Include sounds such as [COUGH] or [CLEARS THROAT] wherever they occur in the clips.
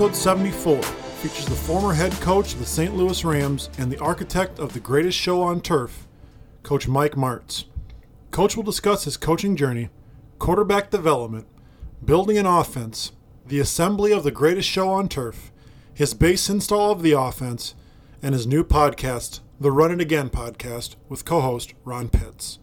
Episode 74 features the former head coach of the St. Louis Rams and the architect of the greatest show on turf, Coach Mike Martz. Coach will discuss his coaching journey, quarterback development, building an offense, the assembly of the greatest show on turf, his base install of the offense, and his new podcast, the Run It Again podcast, with co host Ron Pitts.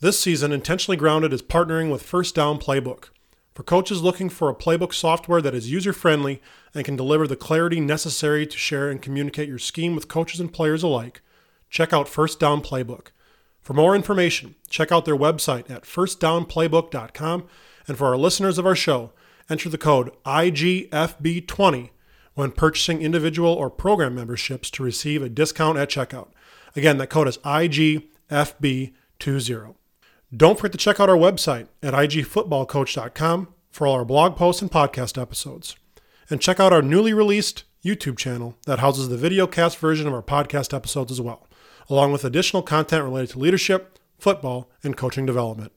This season, Intentionally Grounded is partnering with First Down Playbook. For coaches looking for a playbook software that is user friendly and can deliver the clarity necessary to share and communicate your scheme with coaches and players alike, check out First Down Playbook. For more information, check out their website at firstdownplaybook.com. And for our listeners of our show, enter the code IGFB20 when purchasing individual or program memberships to receive a discount at checkout. Again, that code is IGFB20. Don't forget to check out our website at igfootballcoach.com for all our blog posts and podcast episodes. And check out our newly released YouTube channel that houses the video cast version of our podcast episodes as well, along with additional content related to leadership, football, and coaching development.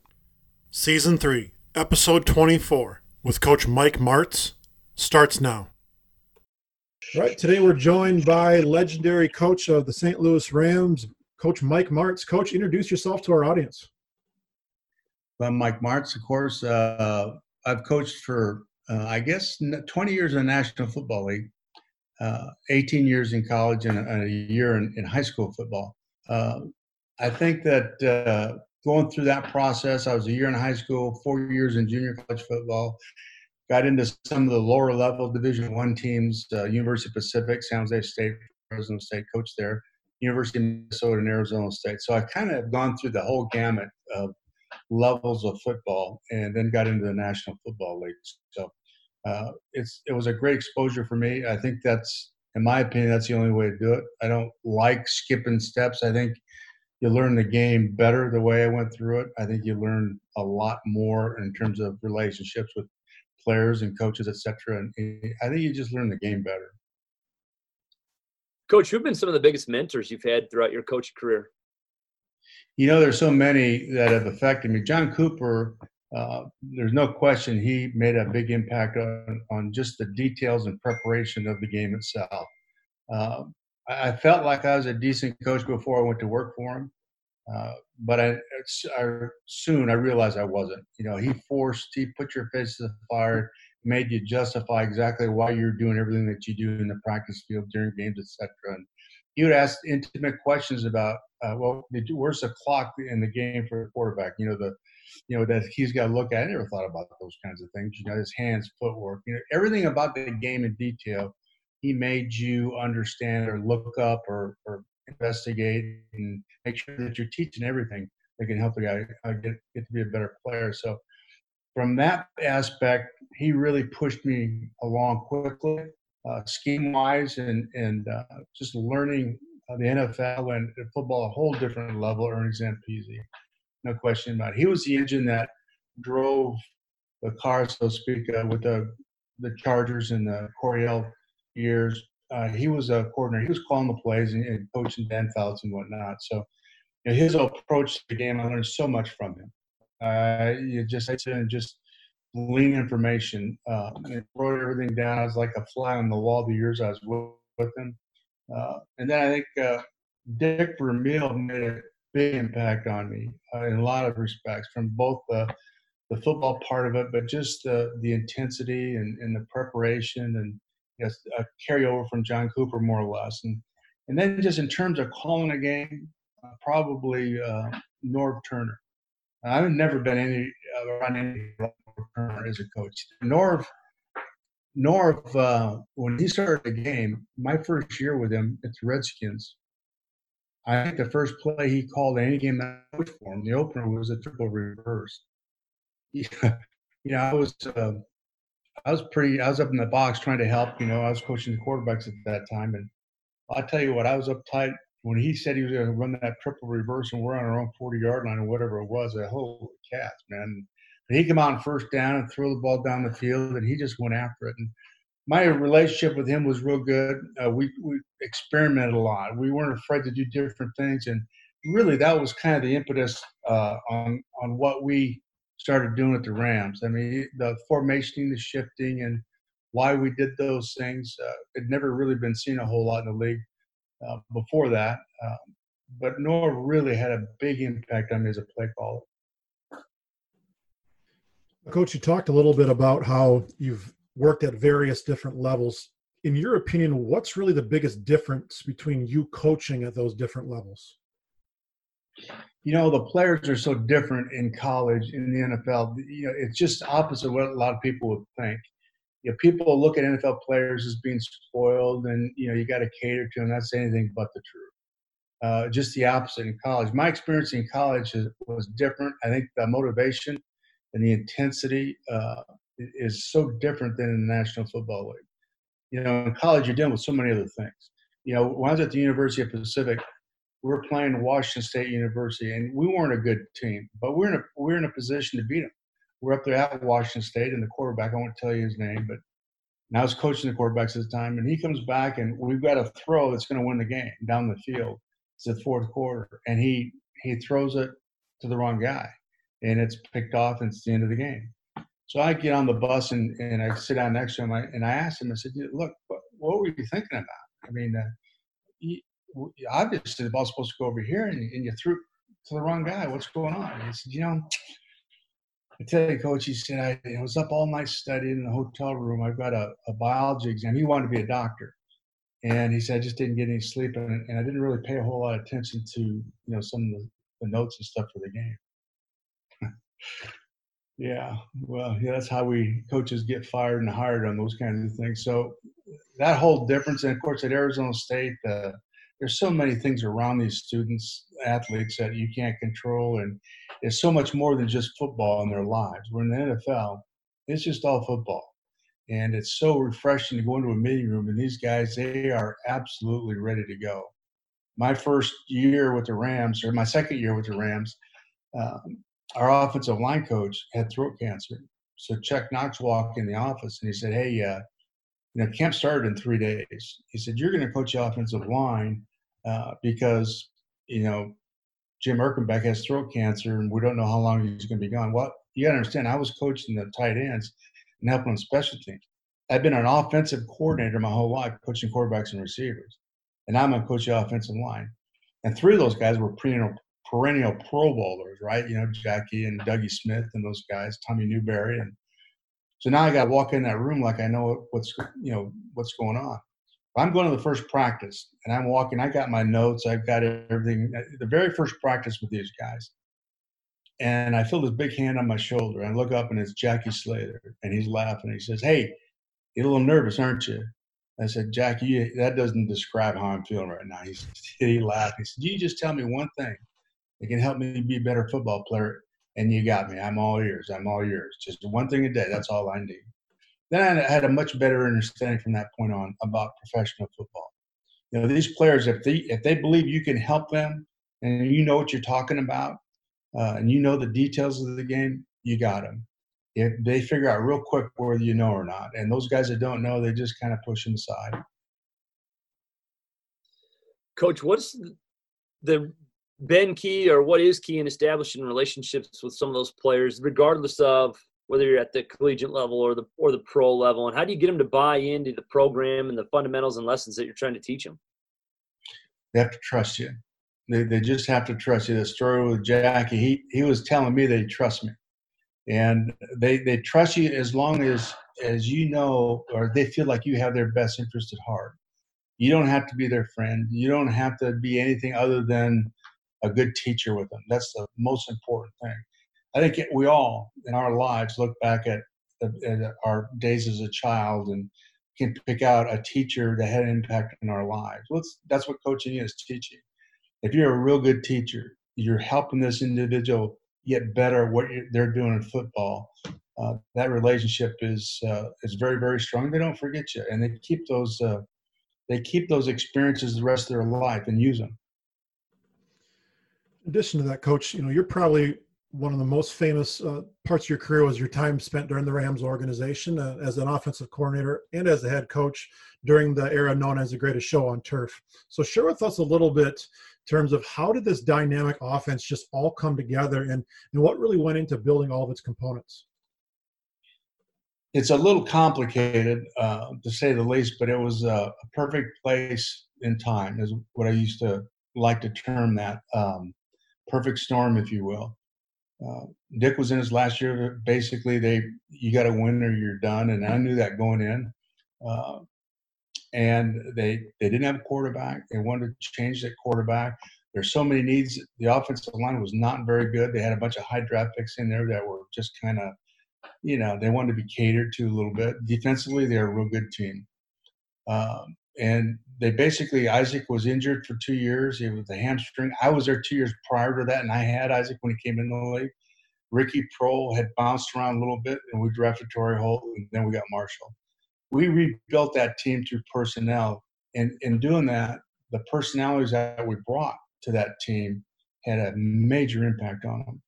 Season 3, Episode 24, with Coach Mike Martz, starts now. All right, today we're joined by legendary coach of the St. Louis Rams, Coach Mike Martz. Coach, introduce yourself to our audience. I'm Mike Martz, of course. Uh, I've coached for, uh, I guess, 20 years in the National Football League, uh, 18 years in college, and a, year in, in, high school football. Uh, I think that uh, going through that process, I was a year in high school, four years in junior college football, got into some of the lower level Division One teams, uh, University of Pacific, San Jose State, Arizona State, coach there, University of Minnesota, and Arizona State. So I kind of gone through the whole gamut of levels of football, and then got into the National Football League. So uh, it's it was a great exposure for me. I think that's, in my opinion, that's the only way to do it. I don't like skipping steps. I think you learn the game better the way I went through it. I think you learn a lot more in terms of relationships with players and coaches, etc. And I think you just learn the game better. Coach, who've been some of the biggest mentors you've had throughout your coaching career? You know, there's so many that have affected me. John Cooper, uh, there's no question he made a big impact on, on just the details and preparation of the game itself. Uh, I felt like I was a decent coach before I went to work for him, uh, but I, I, soon I realized I wasn't. You know, he forced, he put your face to the fire, made you justify exactly why you're doing everything that you do in the practice field during games, etc. And he would ask intimate questions about, uh, well, where's the clock in the game for the quarterback? You know, the, you know, that he's got to look at. I never thought about those kinds of things. You know, his hands, footwork, you know, everything about the game in detail. He made you understand or look up or, or investigate and make sure that you're teaching everything that can help the guy uh, get, get to be a better player. So, from that aspect, he really pushed me along quickly uh, scheme wise and and uh, just learning the NFL and football a whole different level. Ernie Zampese, no question about it. He was the engine that drove the car, so to speak, uh, with the the Chargers and the Coryell years. Uh, he was a coordinator. He was calling the plays and, and coaching Dan Fouts and whatnot. So you know, his approach to the game, I learned so much from him. Uh, you just sit and just lean information uh, and wrote everything down. I was like a fly on the wall the years I was with, him. Uh, and then I think uh, Dick Vermeil made a big impact on me uh, in a lot of respects, from both the the football part of it, but just the the intensity and, and the preparation and yes, a carryover from John Cooper more or less. And and then just in terms of calling a game, uh, probably uh, Norv Turner. I've never been any around any as a coach. Norv, Norv, uh, when he started the game, my first year with him at the Redskins, I think the first play he called any game that I coached for him, the opener was a triple reverse. [LAUGHS] Yeah, you know, I was, uh, I was pretty, I was up in the box trying to help. You know, I was coaching the quarterbacks at that time, and I'll tell you what, I was uptight when he said he was going to run that triple reverse, and we're on our own forty yard line or whatever it was. I holy cats, man! He came on first down and threw the ball down the field, and he just went after it. And my relationship with him was real good. Uh, we we experimented a lot. We weren't afraid to do different things, and really that was kind of the impetus uh, on on what we started doing at the Rams. I mean, the formation, the shifting, and why we did those things. Uh, it never really been seen a whole lot in the league uh, before that. Um, but Norv really had a big impact on me as a play caller. Coach, you talked a little bit about how you've worked at various different levels. In your opinion, what's really the biggest difference between you coaching at those different levels? You know, the players are so different in college, in the NFL. You know, it's just opposite what a lot of people would think. You know, people look at NFL players as being spoiled, and you know, you got to cater to them. That's anything but the truth. Uh, just the opposite in college. My experience in college was different. I think the motivation and the intensity uh, is so different than in the National Football League. You know, in college, you're dealing with so many other things. You know, when I was at the University of Pacific, we were playing Washington State University, and we weren't a good team, but we're in a we're in a position to beat them. We're up there at Washington State, and the quarterback I won't tell you his name, but now I was coaching the quarterbacks at the time, and he comes back, and we've got a throw that's going to win the game down the field. It's the fourth quarter, and he he throws it to the wrong guy, and it's picked off, and it's the end of the game. So I get on the bus and, and I sit down next to him, and I asked him, I said, "Look, what, what were you thinking about? I mean, uh, you, obviously the ball's supposed to go over here, and, and you threw to the wrong guy. What's going on?" And he said, "You know." I tell you, coach, he said, I, I was up all night studying in the hotel room. I've got a, a biology exam. He wanted to be a doctor. And he said, I just didn't get any sleep, and, and I didn't really pay a whole lot of attention to, you know, some of the, the notes and stuff for the game. Yeah, well, yeah, that's how we coaches get fired and hired on those kinds of things. So that whole difference, and of course, at Arizona State, uh, there's so many things around these students, athletes that you can't control, and it's so much more than just football in their lives. We're in the NFL; it's just all football and it's so refreshing to go into a meeting room and these guys they are absolutely ready to go my first year with the rams or my second year with the rams um, our offensive line coach had throat cancer so chuck knox walked in the office and he said hey uh, you know camp started in three days he said you're going to coach the offensive line uh, because you know jim erkenbeck has throat cancer and we don't know how long he's going to be gone well you got to understand i was coaching the tight ends and helping on special teams. I've been an offensive coordinator my whole life, coaching quarterbacks and receivers, and I'm a coach the offensive line. And three of those guys were perennial, perennial Pro Bowlers, right? You know, Jackie and Dougie Smith and those guys, Tommy Newberry, and so now I got to walk in that room like I know what's you know what's going on. I'm going to the first practice and I'm walking. I got my notes. I've got everything. The very first practice with these guys, and I feel this big hand on my shoulder. I look up and it's Jackie Slater, and he's laughing. He says, "Hey, you're a little nervous, aren't you?" I said, "Jackie, that doesn't describe how I'm feeling right now." He [LAUGHS] he laughed. He said, "You just tell me one thing that can help me be a better football player, and you got me. I'm all ears. I'm all yours. Just one thing a day. That's all I need." Then I had a much better understanding from that point on about professional football. You know, these players, if they if they believe you can help them, and you know what you're talking about, uh, and you know the details of the game, you got them. If they figure out real quick whether you know or not, and those guys that don't know, they just kind of push them aside. Coach, what's the been key, or what is key in establishing relationships with some of those players, regardless of whether you're at the collegiate level or the or the pro level, and how do you get them to buy into the program and the fundamentals and lessons that you're trying to teach them? They have to trust you. They, they just have to trust you. The story with Jackie, he, he was telling me they trust me. And they, they trust you as long as, as you know, or they feel like you have their best interest at heart. You don't have to be their friend. You don't have to be anything other than a good teacher with them. That's the most important thing. I think we all in our lives look back at, at our days as a child and can pick out a teacher that had an impact in our lives. That's what coaching is teaching if you're a real good teacher, you're helping this individual get better at what they're doing in football. Uh, that relationship is uh, is very very strong. They don't forget you, and they keep those uh, they keep those experiences the rest of their life and use them. In addition to that, coach, you know you're probably one of the most famous uh, parts of your career was your time spent during the Rams organization uh, as an offensive coordinator and as a head coach during the era known as the greatest show on turf. So, share with us a little bit in terms of how did this dynamic offense just all come together and, and what really went into building all of its components? It's a little complicated, uh, to say the least, but it was a, perfect place in time, is what I used to like to term that. Um, perfect storm, if you will. Uh, Dick was in his last year. Basically, they you got to win or you're done, and I knew that going in. Uh, and they they didn't have a quarterback. They wanted to change that quarterback. There's so many needs. The offensive line was not very good. They had a bunch of high draft picks in there that were just kind of, you know, they wanted to be catered to a little bit. Defensively, they're a real good team. Um, and they basically Isaac was injured for two years. It was a hamstring. I was there two years prior to that, and I had Isaac when he came in the league. Ricky Proehl had bounced around a little bit, and we drafted Torry Holt, and then we got Marshall. We rebuilt that team through personnel, and in doing that, the personalities that we brought to that team had a major impact on them.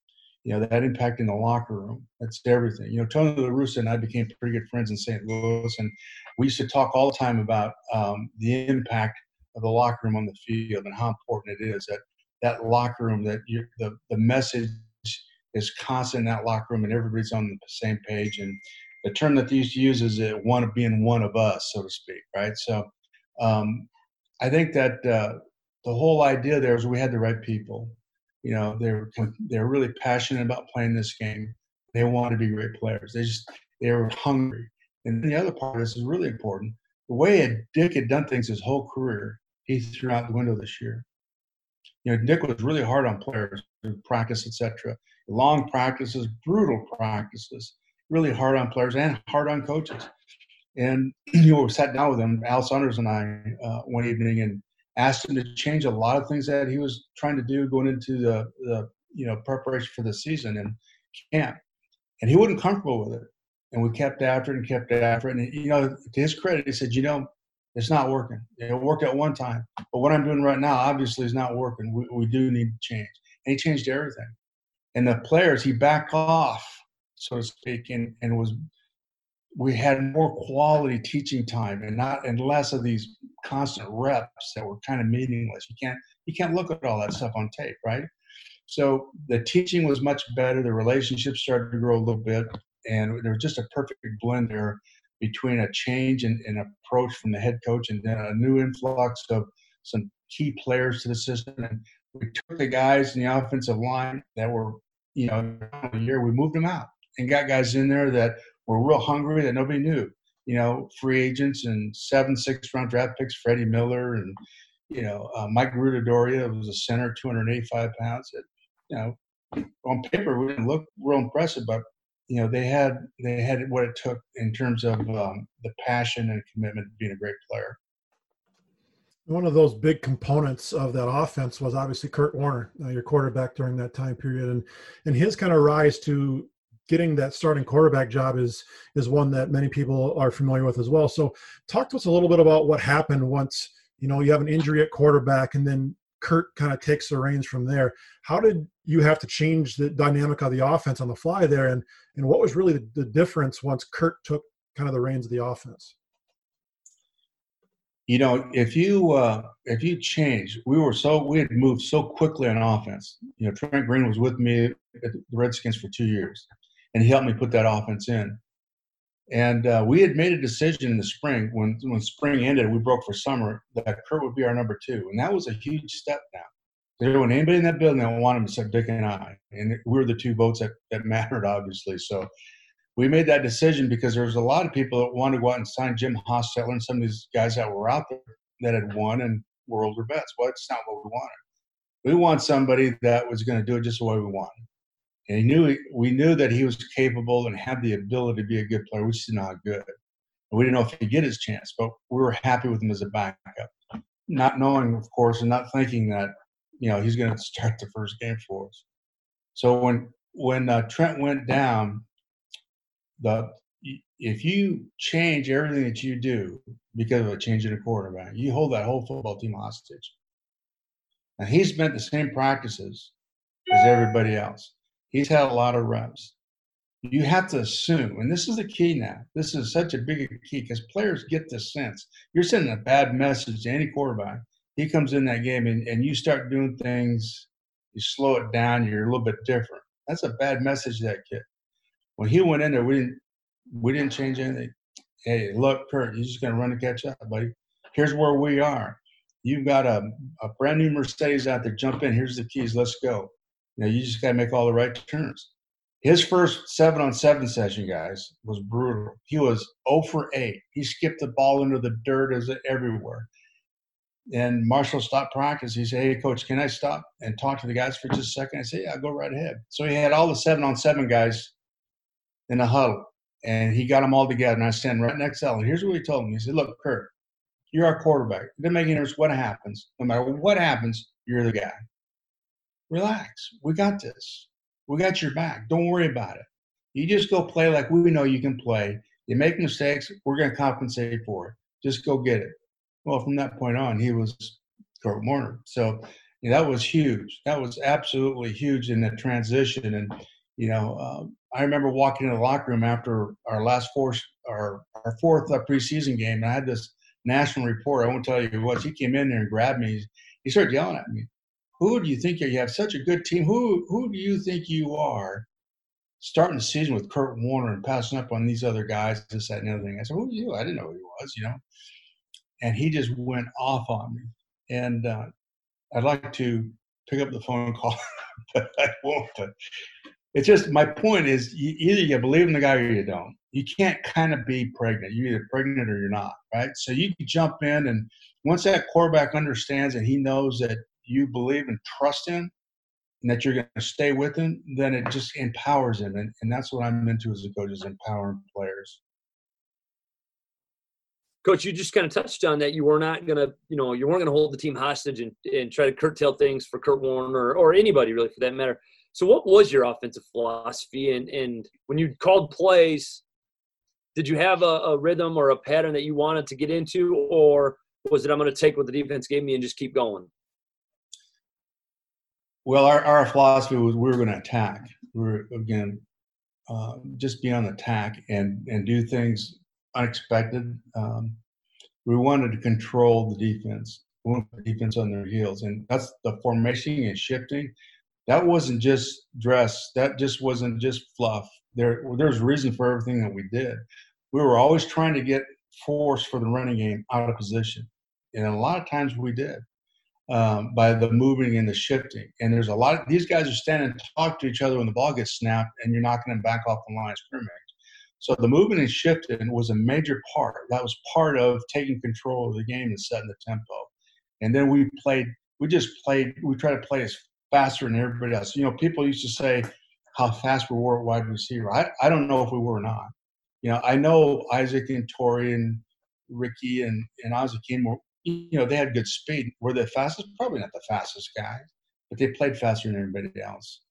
You know, that impact in the locker room. That's everything. You know, Tony La Russa and I became pretty good friends in St. Louis, and we used to talk all the time about um, the impact of the locker room on the field and how important it is that that locker room, that you, the the message is constant in that locker room, and everybody's on the same page. And the term that they used to use is it one of being one of us, so to speak, right? So um, I think that uh, the whole idea there is we had the right people. You know, they were they were really passionate about playing this game. They want to be great players. They just they were hungry. And the other part this is really important. The way Dick had done things his whole career, he threw out the window this year. You know, Dick was really hard on players, practice, etc. Long practices, brutal practices, really hard on players and hard on coaches. And [CLEARS THROAT] you know, we sat down with him, Al Saunders and I, uh, one evening, and asked him to change a lot of things that he was trying to do going into the, the you know preparation for the season and camp. And he wasn't comfortable with it and we kept after it and kept after it. And you know, to his credit, he said, "You know, it's not working. It worked at one time, but what I'm doing right now obviously is not working. We, we do need to change." And he changed everything. And the players, he backed off, so to speak, and, and was we had more quality teaching time and not and less of these constant reps that were kind of meaningless. You can't you can't look at all that stuff on tape, right? So the teaching was much better. The relationships started to grow a little bit and there was just a perfect blend there between a change in, in approach from the head coach and then a new influx of some key players to the system. And we took the guys in the offensive line that were, you know, a year, we moved them out and got guys in there that were real hungry that nobody knew. You know, free agents and seven, six round draft picks, Freddie Miller and, you know, uh, Mike Gruda was a center, 285 pounds. That, you know, on paper, we didn't look real impressive, but you know they had they had what it took in terms of um, the passion and commitment to being a great player. One of those big components of that offense was obviously Kurt Warner, uh, your quarterback during that time period, and and his kind of rise to getting that starting quarterback job is is one that many people are familiar with as well. So, talk to us a little bit about what happened once you know you have an injury at quarterback, and then Kurt kind of takes the reins from there. How did you have to change the dynamic of the offense on the fly there, and and what was really the, the difference once Kurt took kind of the reins of the offense? You know, if you uh, if you change, we were so we had moved so quickly on offense. You know, Trent Green was with me at the Redskins for two years, and he helped me put that offense in. And uh, we had made a decision in the spring when when spring ended, we broke for summer that Kurt would be our number two, and that was a huge step now. There wasn't anybody in that building that wanted him except Dick and I, and we were the two votes that, that mattered, obviously. So we made that decision because there was a lot of people that wanted to go out and sign Jim Hostetler and some of these guys that were out there that had won and were older vets. Well, it's not what we wanted. We want somebody that was going to do it just the way we wanted. And he knew we knew that he was capable and had the ability to be a good player. We just didn't good. We didn't know if he'd get his chance, but we were happy with him as a backup. Not knowing, of course, and not thinking that, you know, he's going to start the first game for us. So when when uh, Trent went down, the if you change everything that you do because of a change in a quarterback, you hold that whole football team hostage. And he's been the same practices as everybody else. He's had a lot of reps. You have to assume, and this is the key now. This is such a big key because players get this sense. You're sending a bad message to any quarterback he comes in that game and, and you start doing things, you slow it down, you're a little bit different. That's a bad message to that kid. When he went in there, we didn't we didn't change anything. Hey, look, Kurt, you're just gonna run and catch up, buddy. Here's where we are. You've got a, a brand new Mercedes out there. Jump in. Here's the keys. Let's go. Now you just gotta make all the right turns. His first seven on seven session, guys, was brutal. He was 0 for 8. He skipped the ball into the dirt as everywhere. And Marshall stopped practice. He said, Hey, coach, can I stop and talk to the guys for just a second? I said, Yeah, go right ahead. So he had all the seven on seven guys in a huddle and he got them all together. And I stand right next to Ellen. Here's what he told me. He said, Look, Kurt, you're our quarterback. It doesn't make any difference what happens. No matter what happens, you're the guy. Relax. We got this. We got your back. Don't worry about it. You just go play like we know you can play. You make mistakes, we're going to compensate for it. Just go get it. Well, from that point on, he was Kurt Warner. So that was huge. That was absolutely huge in the transition. And you know, um, I remember walking in the locker room after our last four, our our fourth uh, preseason game, and I had this national report. I won't tell you who it was. He came in there and grabbed me. He started yelling at me who do you think you have such a good team? Who who do you think you are? Starting the season with Kurt Warner and passing up on these other guys, this, that, and other thing. I said, "Who are you?" I didn't know who he was, you know. And he just went off on me. And uh, I'd like to pick up the phone call, [LAUGHS] but I won't. But It's just my point is you, either you believe in the guy or you don't. You can't kind of be pregnant. You're either pregnant or you're not, right? So you can jump in, and once that quarterback understands and he knows that you believe and trust in and that you're going to stay with him, then it just empowers him. And, and that's what I'm into as a coach is empowering players. Coach, you just kind of touched on that. You were not going to, you know, you weren't going to hold the team hostage and, and try to curtail things for Kurt Warner or, anybody really for that matter. So, what was your offensive philosophy? And, and when you called plays, did you have a, a rhythm or a pattern that you wanted to get into, or was it I'm going to take what the defense gave me and just keep going? Well, our, our philosophy was we were going to attack. We were again uh, just be on attack and and do things unexpected. Um, we wanted to control the defense. We wanted the defense on their heels, and that's the formation and shifting. That wasn't just dress. That just wasn't just fluff. There, there's reason for everything that we did. We were always trying to get force for the running game out of position, and a lot of times we did um, by the moving and the shifting. And there's a lot of these guys are standing and talk to each other when the ball gets snapped and you're knocking them back off the line of scrimmage. So the moving and shifting was a major part. That was part of taking control of the game and setting the tempo. And then we played, we just played, we tried to play as faster than everybody else. You know, people used to say how fast we were at wide receiver. I, I don't know if we were or not. You know, I know Isaac and Torry and Ricky and, and Isaac were, you know, they had good speed. Were they fastest? Probably not the fastest guys, but they played faster than everybody else.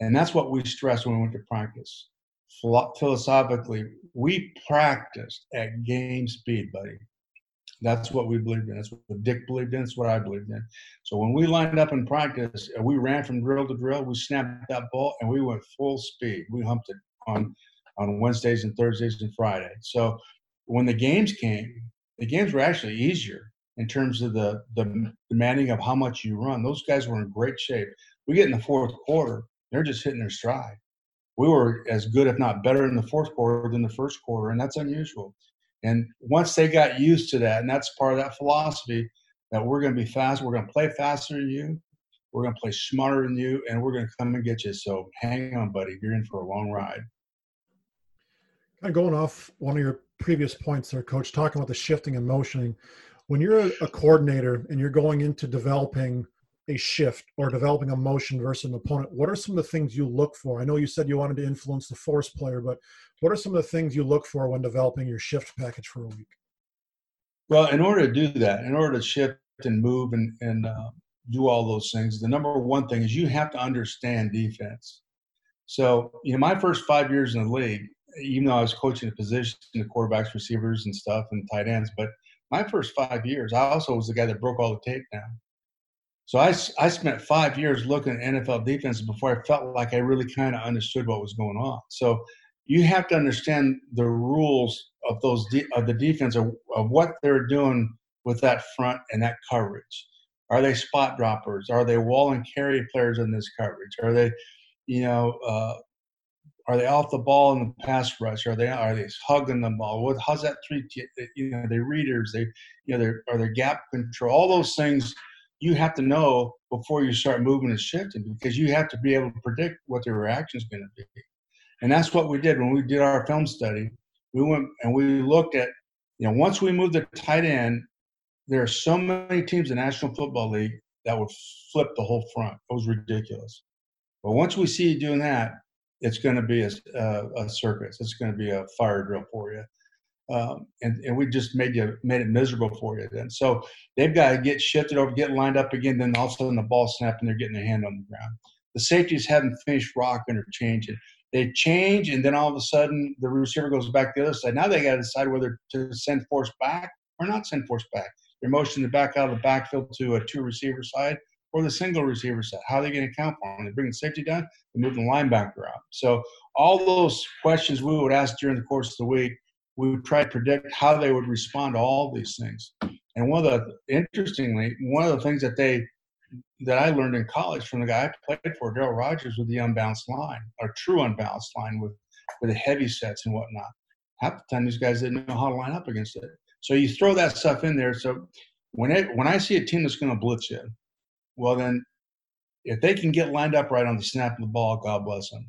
And that's what we stressed when we went to practice. Philosophically, we practiced at game speed, buddy. That's what we believed in. That's what Dick believed in. That's what I believed in. So when we lined up in practice, uh, we ran from drill to drill. We snapped that ball and we went full speed. We humped it on on Wednesdays and Thursdays and Fridays. So when the games came, the games were actually easier in terms of the the demanding of how much you run. Those guys were in great shape. We get in the fourth quarter, they're just hitting their stride. We were as good, if not better, in the fourth quarter than the first quarter, and that's unusual. And once they got used to that, and that's part of that philosophy that we're going to be fast, we're going to play faster than you, we're going to play smarter than you, and we're going to come and get you. So hang on, buddy, you're in for a long ride. Kind of going off one of your previous points there, Coach, talking about the shifting and motioning when you're a, coordinator and you're going into developing a shift or developing a motion versus an opponent, what are some of the things you look for? I know you said you wanted to influence the force player, but what are some of the things you look for when developing your shift package for a week? Well, in order to do that, in order to shift and move and, and uh, do all those things, the number one thing is you have to understand defense. So, you know, my first five years in the league, even though I was coaching the position, the quarterbacks, receivers, and stuff, and tight ends, but my first five years, I also was the guy that broke all the tape down. So I, I spent five years looking at NFL defenses before I felt like I really kind of understood what was going on. So you have to understand the rules of those de- of the defense of, of what they're doing with that front and that coverage. Are they spot droppers? Are they wall and carry players in this coverage? Are they, you know, uh, are they off the ball in the pass rush? Are they are they hugging the ball? What how's that three? You know, they readers. They you know, they are they gap control. All those things you have to know before you start moving and shifting because you have to be able to predict what their reaction is going to be. And that's what we did when we did our film study. We went and we looked at, you know, once we moved the tight end, there are so many teams in the National Football League that would flip the whole front. It was ridiculous. But once we see you doing that, it's going to be a, a, a circus. It's going to be a fire drill for you. Um, and, and we just made you made it miserable for you then. So they've got to get shifted over, get lined up again. Then all of a sudden the ball snapped and they're getting their hand on the ground. The safeties haven't finished rocking or changing. They change and then all of a sudden the receiver goes back the other side. Now they got to decide whether to send force back or not send force back. They're motioning the back out of the backfield to a two receiver side or the single receiver set. How are they going to count for them? They bring the safety down, they move the linebacker up. So all those questions we would ask during the course of the week we would try to predict how they would respond to all these things. And one of the interestingly, one of the things that they that I learned in college from the guy I played for, Darryl Rogers, with the unbalanced line, or true unbalanced line with with the heavy sets and whatnot. Half the time, these guys didn't know how to line up against it. So you throw that stuff in there. So when it when I see a team that's going to blitz you, well then, if they can get lined up right on the snap of the ball, God bless them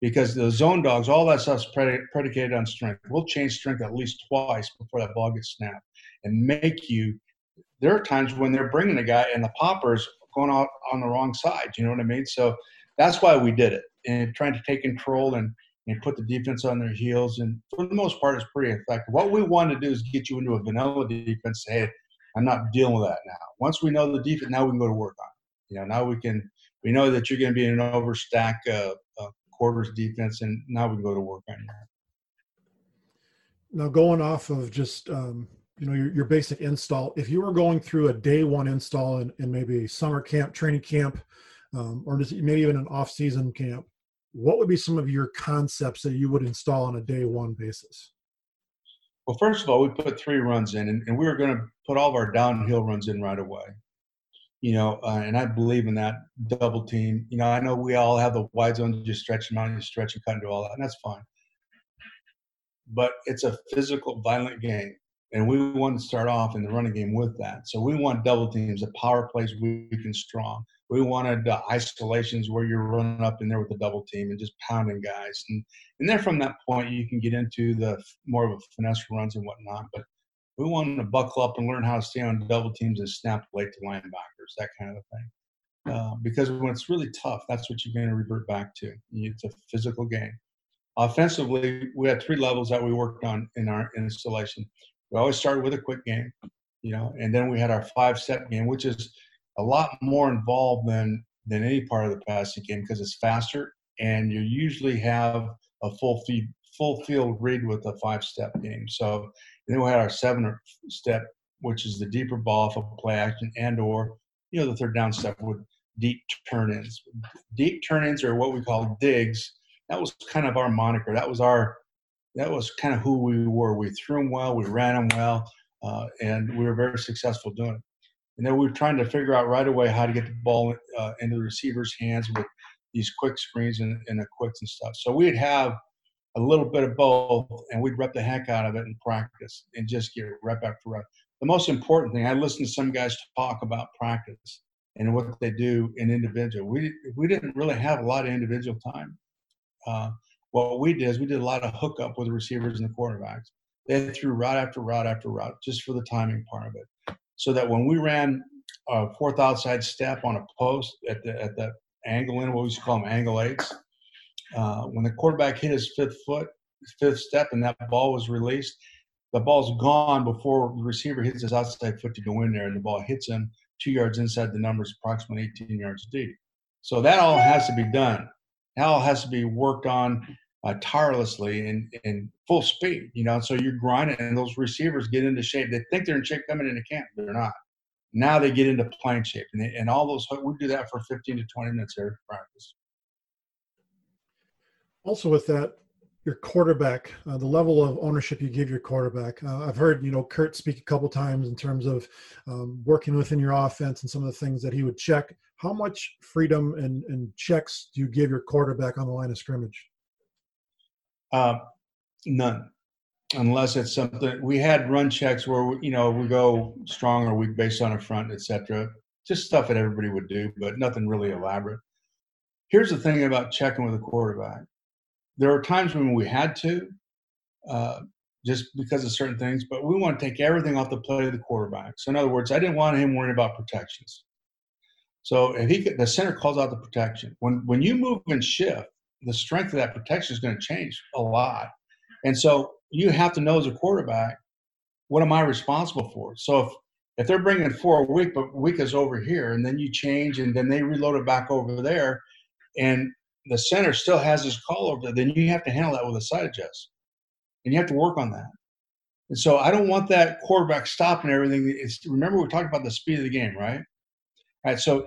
because the zone dogs, all that stuff's predicated on strength. We'll change strength at least twice before that ball gets snapped and make you. There are times when they're bringing a guy and the popper's going out on the wrong side. You know what I mean? So that's why we did it and trying to take control and, and put the defense on their heels. And for the most part, it's pretty effective. What we want to do is get you into a vanilla defense. Say, hey, I'm not dealing with that now. Once we know the defense, now we can go to work on it. You know, now we can. We know that you're going to be in an overstack uh, uh, quarters defense, and now we can go to work on that. Now, going off of just um, you know your, your basic install, if you were going through a day one install in, in maybe summer camp, training camp, um, or just maybe even an off season camp, what would be some of your concepts that you would install on a day one basis? Well, first of all, we put three runs in, and, and we were going to put all of our downhill runs in right away you know, uh, and I believe in that double team. You know, I know we all have the wide zone just stretch them out and stretch and cut and do all that, and that's fine. But it's a physical, violent game, and we want to start off in the running game with that. So we want double teams, the power plays weak and strong. We wanted uh, isolations where you're running up in there with a the double team and just pounding guys, and and then from that point you can get into the more of a finesse runs and whatnot. But we want to buckle up and learn how to stay on double teams and snap late to linebackers, that kind of thing. Uh, because when it's really tough, that's what you're going to revert back to. It's a physical game. Offensively, we had three levels that we worked on in our installation. We always started with a quick game, you know, and then we had our five-step game, which is a lot more involved than than any part of the passing game because it's faster and you usually have a full feed full field read with a five-step game. So then we had our seven step, which is the deeper ball for play action and or, you know, the third down step with deep turn-ins. Deep turn-ins are what we call digs. That was kind of our moniker. That was our, that was kind of who we were. We threw them well, we ran them well, uh, and we were very successful doing it. And then we were trying to figure out right away how to get the ball uh, into the receiver's hands with these quick screens and, and the quicks and stuff. So we'd have a little bit of both, and we'd rep the heck out of it in practice and just get rep after rep. The most important thing, I listen to some guys talk about practice and what they do in individual. We we didn't really have a lot of individual time. Uh, what we did is we did a lot of hookup with the receivers and the quarterbacks. They threw route after route after route just for the timing part of it, so that when we ran a fourth outside step on a post at the at the angle in what we used to call them angle eights, uh, when the quarterback hit his fifth foot, fifth step, and that ball was released, the ball's gone before the receiver hits his outside foot to go in there, and the ball hits him two yards inside the numbers, approximately 18 yards deep. So that all has to be done. That all has to be worked on uh, tirelessly and in full speed. You know, so you're grinding, and those receivers get into shape. They think they're in shape coming into camp, they're not. Now they get into playing shape, and, they, and all those we do that for 15 to 20 minutes every practice also with that your quarterback, uh, the level of ownership you give your quarterback. Uh, I've heard you know Kurt speak a couple times in terms of um, working within your offense and some of the things that he would check. How much freedom and, and checks do you give your quarterback on the line of scrimmage? Uh, none, unless it's something we had run checks where we, you know we go strong or weak based on a front, etc. Just stuff that everybody would do, but nothing really elaborate. Here's the thing about checking with a quarterback there are times when we had to, uh, just because of certain things, but we want to take everything off the play of the quarterback. So, in other words, I didn't want him worrying about protections. So, if he could, the center calls out the protection, when when you move and shift, the strength of that protection is going to change a lot, and so you have to know as a quarterback, what am I responsible for? So if if they're bringing four a week, but week is over here, and then you change, and then they reload it back over there, and the center still has his call over there, then you have to handle that with a side adjust. And you have to work on that. And so I don't want that quarterback stopping everything. It's, remember, we talked about the speed of the game, right? All right. So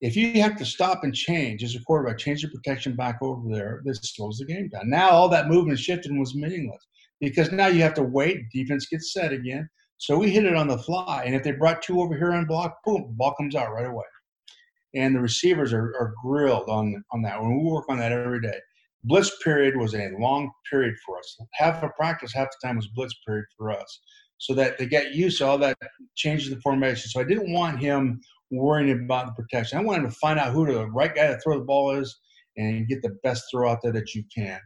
if you have to stop and change as a quarterback, change your protection back over there, this slows the game down. Now all that movement shifting was meaningless because now you have to wait. Defense gets set again. So we hit it on the fly. And if they brought two over here on block, boom, ball comes out right away and the receivers are, are grilled on on that. We work on that every day, blitz period was a long period for us. Half of practice, half the time was blitz period for us, so that they get used to all that changes the formation. So I didn't want him worrying about the protection. I wanted him to find out who the right guy to throw the ball is and get the best throw out there that you can.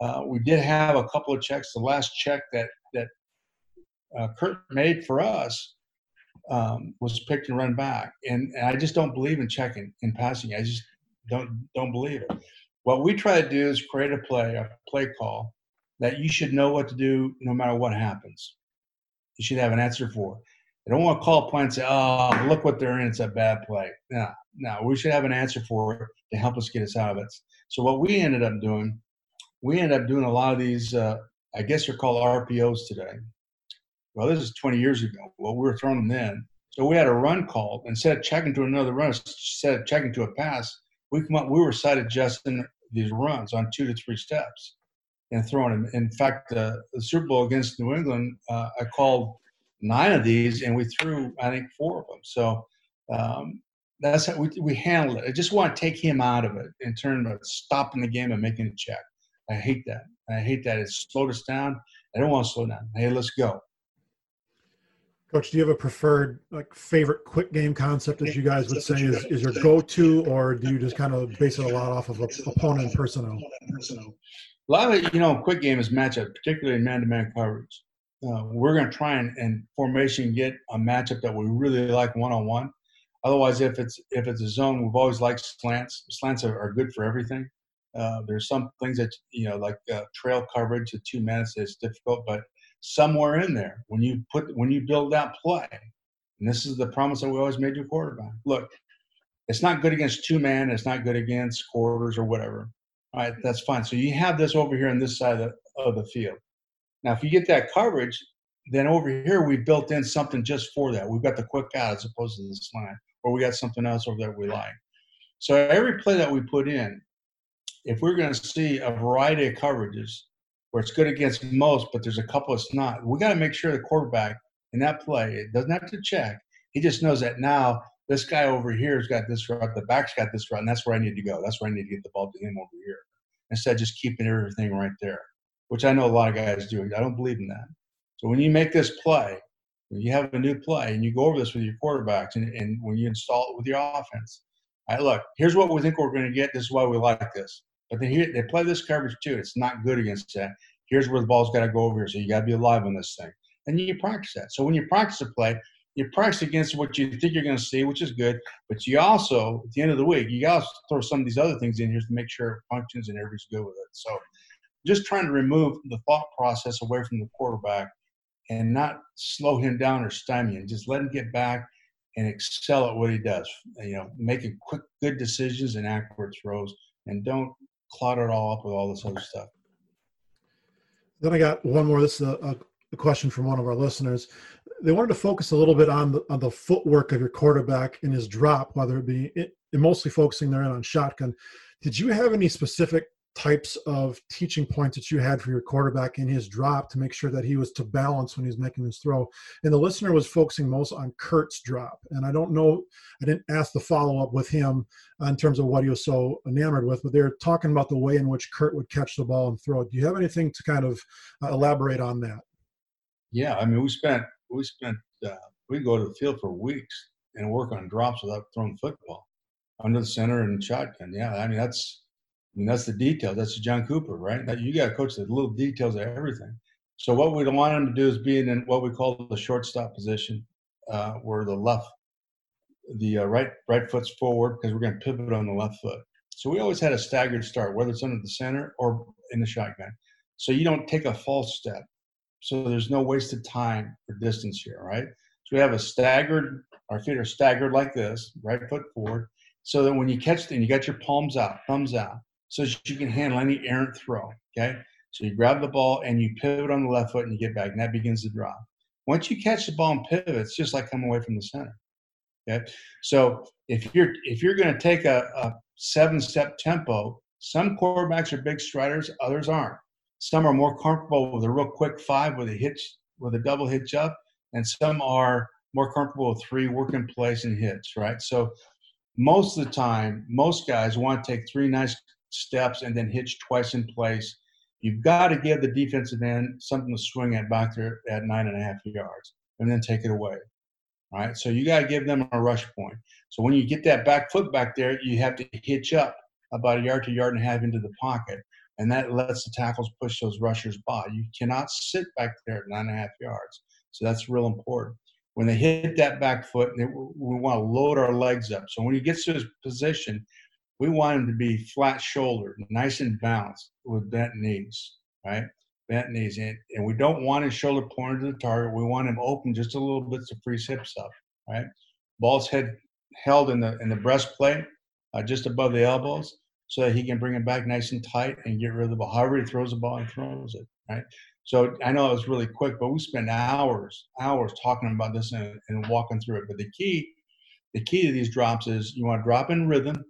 Uh, we did have a couple of checks. The last check that that uh, Kurt made for us um, was picked and run back. And, and, I just don't believe in checking in passing. I just don't don't believe it. What we try to do is create a play, a play call that you should know what to do no matter what happens. You should have an answer for. I don't want to call a play and say, "Oh, look what they're in. It's a bad play." No, no. We should have an answer for it to help us get us out of it. So what we ended up doing, we ended up doing a lot of these. Uh, I guess they're called RPOs today. Well, this is 20 years ago. Well, we were throwing them then. So we had a run called. Instead of checking to another run, instead of checking to a pass, we come up, we were side adjusting these runs on two to three steps and throwing them. In fact, uh, the Super Bowl against New England, uh, I called nine of these and we threw, I think, four of them. So um, that's how we, we handled it. I just want to take him out of it in terms of stopping the game and making a check. I hate that. I hate that. It slowed us down. I don't want to slow down. Hey, let's go. Coach, do you have a preferred like favorite quick game concept that you guys would say is, is your go-to, or do you just kind of base it a lot off of opponent personnel? A lot of you know, quick game is matchup, particularly in man-to-man coverage. Uh, we're going to try and, and formation get a matchup that we really like one-on-one. Otherwise, if it's if it's a zone, we've always liked slants. Slants are, are good for everything. Uh, there's some things that you know, like uh, trail coverage, the two minutes is difficult, but somewhere in there when you put when you build that play. And this is the promise that we always made to quarterback. Look, it's not good against two man. It's not good against quarters or whatever. All right, that's fine. So you have this over here on this side of the, of the field. Now, if you get that coverage, then over here we built in something just for that. We've got the quick out as opposed to the slant, or we got something else over there we like. So every play that we put in, if we're going to see a variety of coverages, where it's good against most, but there's a couple it's not. We got to make sure the quarterback in that play it doesn't have to check. He just knows that now this guy over here has got this route, the back's got this route, and that's where I need to go. That's where I need to get the ball to him over here instead of just keeping everything right there, which I know a lot of guys do. I don't believe in that. So when you make this play, you have a new play and you go over this with your quarterbacks and, and when you install it with your offense, I right, look, here's what we think we're going to get. This is why we like this. But they, they play this coverage too. It's not good against that. Here's where the ball's got to go over here. So you got to be alive on this thing. And you practice that. So when you practice a play, you practice against what you think you're going to see, which is good. But you also, at the end of the week, you got to throw some of these other things in here to make sure it functions and everybody's good with it. So just trying to remove the thought process away from the quarterback and not slow him down or stymie him. Just let him get back and excel at what he does. You know, making quick, good decisions and accurate throws, and don't clot it all up with all this other stuff. Then I got one more. This is a, a question from one of our listeners. They wanted to focus a little bit on the, on the footwork of your quarterback in his drop, whether it be it, mostly focusing there on shotgun. Did you have any specific types of teaching points that you had for your quarterback in his drop to make sure that he was to balance when he was making his throw. And the listener was focusing most on Kurt's drop. And I don't know, I didn't ask the follow up with him in terms of what he was so enamored with, but they're talking about the way in which Kurt would catch the ball and throw it. Do you have anything to kind of uh, elaborate on that? Yeah, I mean, we spent we spent uh, we go to the field for weeks and work on drops without throwing football under the center and shotgun. Yeah, I mean that's Mean, that's the detail. That's John Cooper, right? That you got to coach the little details of everything. So what we want him to do is be in what we call the shortstop position, uh, where the left, the uh, right right foot's forward because we're going to pivot on the left foot. So we always had a staggered start, whether it's under the center or in the shotgun. So you don't take a false step. So there's no wasted time or distance here, right? So we have a staggered, our feet are staggered like this, right foot forward. So that when you catch and you got your palms out, thumbs out so that you can handle any errant throw. Okay. So you grab the ball and you pivot on the left foot and you get back, and that begins the drop. Once you catch the ball and pivot, it's just like coming away from the center. Okay. So if you're if you're going to take a, a seven step tempo, some quarterbacks are big striders, others aren't. Some are more comfortable with a real quick five with a hitch with a double hitch up, and some are more comfortable with three work in place and hits, right? So most of the time, most guys want to take three nice steps and then hitch twice in place. You've got to give the defensive end something to swing at back there at nine and a half yards and then take it away. All right. So you got to give them a rush point. So when you get that back foot back there, you have to hitch up about a yard to yard and a half into the pocket. And that lets the tackles push those rushers by. You cannot sit back there at nine and a half yards. So that's real important. When they hit that back foot, we want to load our legs up. So when he gets to his position, we want him to be flat shouldered, nice and balanced with bent knees, right? Bent knees. And, and we don't want his shoulder pointed to the target. We want him open just a little bit to free his hips up, right? Ball's head held in the in the breastplate, uh, just above the elbows, so that he can bring it back nice and tight and get rid of the ball. However he throws the ball, he throws it, right? So I know it was really quick, but we spent hours, hours talking about this and, and walking through it. But the key, the key to these drops is you want to drop in rhythm,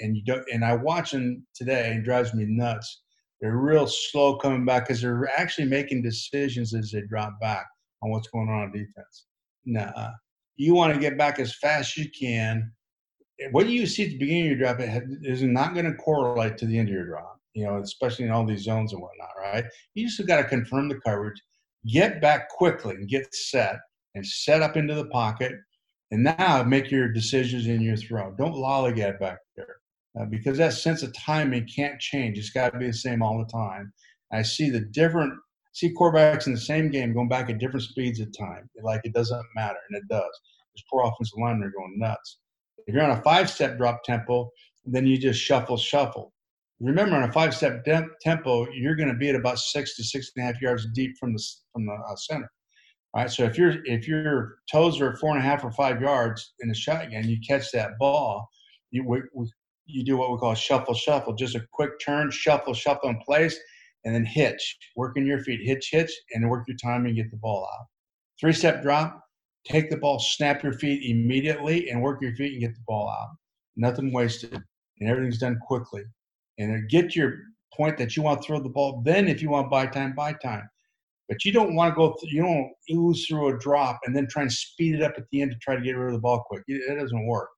and you don't. And I watch them today, and it drives me nuts. They're real slow coming back because they're actually making decisions as they drop back on what's going on on defense. Nah, you want to get back as fast as you can. What you see at the beginning of your drop is not going to correlate to the end of your drop. You know, especially in all these zones and whatnot, right? You just got to confirm the coverage, get back quickly and get set, and set up into the pocket, and now make your decisions in your throw. Don't lollygag back there uh, because that sense of timing can't change. It's got to be the same all the time. I see the different see quarterbacks in the same game going back at different speeds at time. Like it doesn't matter, and it does. There's poor offensive linemen are going nuts. If you're on a five-step drop tempo, then you just shuffle, shuffle. Remember, on a five-step de- tempo, you're going to be at about six to six and a half yards deep from the from the uh, center. All right. So if your if your toes are four and a half or five yards in a shotgun, you catch that ball. You we, we you do what we call shuffle, shuffle, just a quick turn, shuffle, shuffle in place, and then hitch. Working your feet, hitch, hitch, and work your time and get the ball out. Three step drop, take the ball, snap your feet immediately, and work your feet and get the ball out. Nothing wasted, and everything's done quickly. And get your point that you want to throw the ball. Then, if you want buy time, buy time. But you don't want to go. Through, you don't ooze through a drop and then try and speed it up at the end to try to get rid of the ball quick. It doesn't work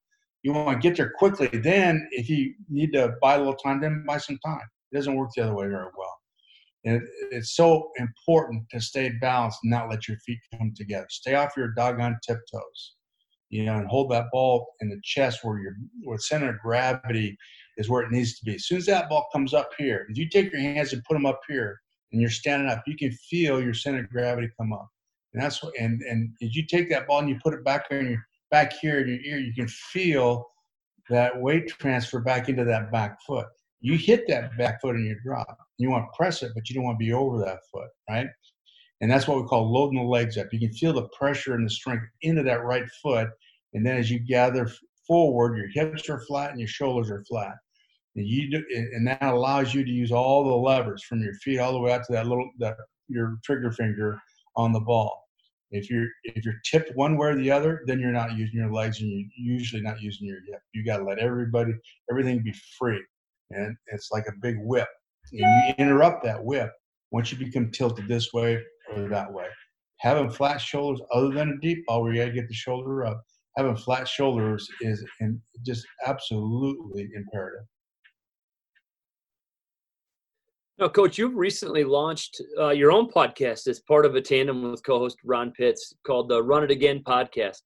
you want to get there quickly. Then, if you need to buy a little time, then buy some time. It doesn't work the other way very well. And it's so important to stay balanced and not let your feet come together. Stay off your doggone tiptoes, you know, and hold that ball in the chest where your where center of gravity is where it needs to be. As soon as that ball comes up here, if you take your hands and put them up here, and you're standing up, you can feel your center of gravity come up. And that's what, and and if you take that ball and you put it back in your back here in your ear, you can feel that weight transfer back into that back foot. You hit that back foot in your drop. You want to press it, but you don't want to be over that foot, right? And that's what we call loading the legs up. You can feel the pressure and the strength into that right foot. And then as you gather forward, your hips are flat and your shoulders are flat. And you do, and that allows you to use all the levers from your feet all the way out to that little that your trigger finger on the ball. If you're if you're tipped one way or the other, then you're not using your legs and you're usually not using your hip. You got to let everybody everything be free, and it's like a big whip. and you interrupt that whip once you become tilted this way or that way. Having flat shoulders, other than a deep ball where you got to get the shoulder up, having flat shoulders is just absolutely imperative. Now, Coach, you've recently launched uh, your own podcast as part of a tandem with co-host Ron Pitts called the Run It Again podcast.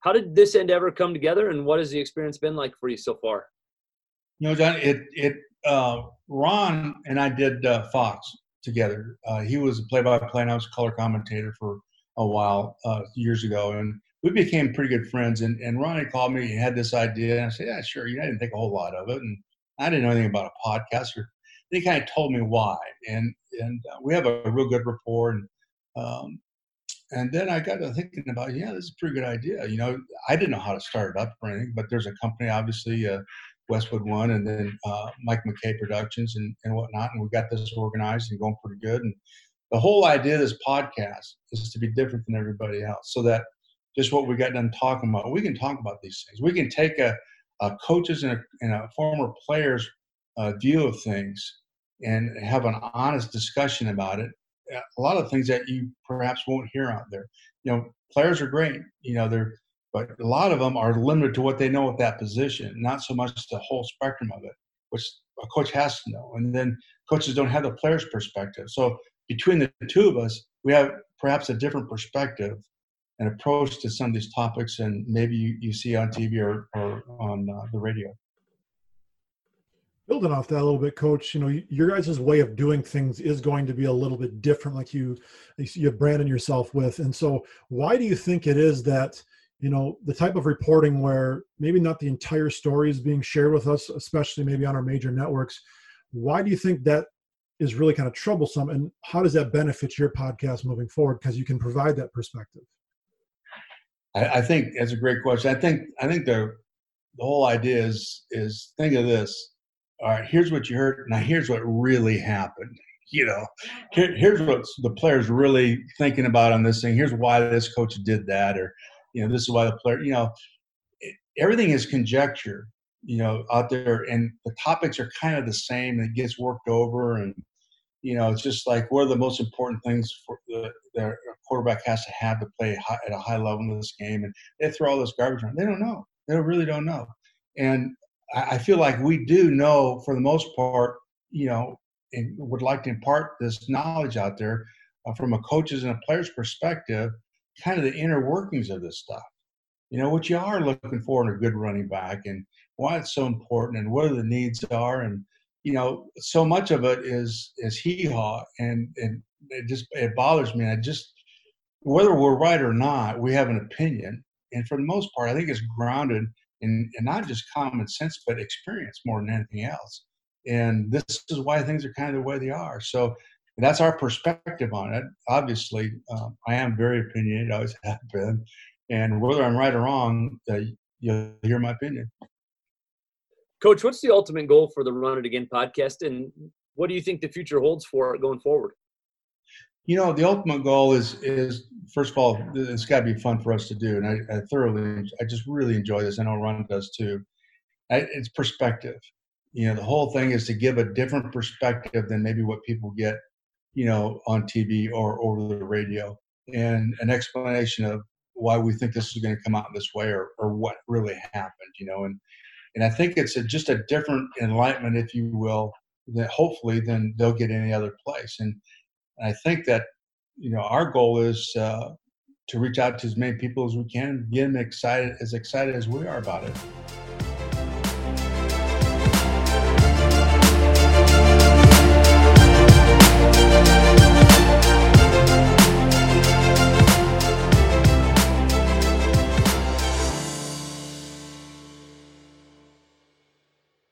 How did this endeavor come together, and what has the experience been like for you so far? You know, John, it it uh, Ron and I did uh, Fox together. Uh, he was a play-by-play, and I was a color commentator for a while uh, years ago, and we became pretty good friends. And and Ronnie called me, he had this idea, and I said, "Yeah, sure." You know, I didn't think a whole lot of it, and I didn't know anything about a podcast or he kind of told me why, and and uh, we have a real good rapport. And um, and then I got to thinking about, yeah, this is a pretty good idea. You know, I didn't know how to start it up or anything, but there's a company, obviously, uh, Westwood One, and then uh, Mike McKay Productions and and whatnot, and we got this organized and going pretty good. And the whole idea of this podcast is to be different than everybody else, so that just what we got done talking about, we can talk about these things. We can take a, a coaches and a, and a former players uh, view of things and have an honest discussion about it. A lot of things that you perhaps won't hear out there. You know, players are great. You know, they're but a lot of them are limited to what they know at that position, not so much the whole spectrum of it, which a coach has to know. And then coaches don't have the player's perspective. So between the two of us, we have perhaps a different perspective and approach to some of these topics, and maybe you, you see on TV or, or on uh, the radio building off that a little bit coach you know your guys' way of doing things is going to be a little bit different like you you branded yourself with. And so why do you think it is that you know the type of reporting where maybe not the entire story is being shared with us especially maybe on our major networks why do you think that is really kind of troublesome? And how does that benefit your podcast moving forward? Because you can provide that perspective. I, I think that's a great question. I think i think the the whole idea is is think of this all right, here's what you heard. Now here's what really happened. You know, here, here's what the player's really thinking about on this thing. Here's why this coach did that, or you know, this is why the player. You know, everything is conjecture. You know, out there, and the topics are kind of the same. and It gets worked over, and you know, it's just like what are the most important things for the, the quarterback has to have to play high, at a high level in this game, and they throw all this garbage around. They don't know. They really don't know. And I feel like we do know for the most part, you know, and would like to impart this knowledge out there uh, from a coach's and a player's perspective, kind of the inner workings of this stuff. You know, what you are looking for in a good running back and why it's so important and what the needs are. And, you know, so much of it is, is hee haw and, and it just, it bothers me. I just, whether we're right or not, we have an opinion. And for the most part, I think it's grounded and, and not just common sense, but experience more than anything else. And this is why things are kind of the way they are. So that's our perspective on it. Obviously, um, I am very opinionated, I always [LAUGHS] have been. And whether I'm right or wrong, uh, you'll hear my opinion. Coach, what's the ultimate goal for the Run It Again podcast, and what do you think the future holds for it going forward? You know, the ultimate goal is is first of all, it's got to be fun for us to do, and I, I, thoroughly, I just really enjoy this. I know Ron does too. I, it's perspective. You know, the whole thing is to give a different perspective than maybe what people get, you know, on TV or over the radio, and an explanation of why we think this is going to come out this way or, or what really happened. You know, and and I think it's a, just a different enlightenment, if you will, that hopefully then they'll get any other place. And I think that you know our goal is uh, to reach out to as many people as we can, get them excited as excited as we are about it.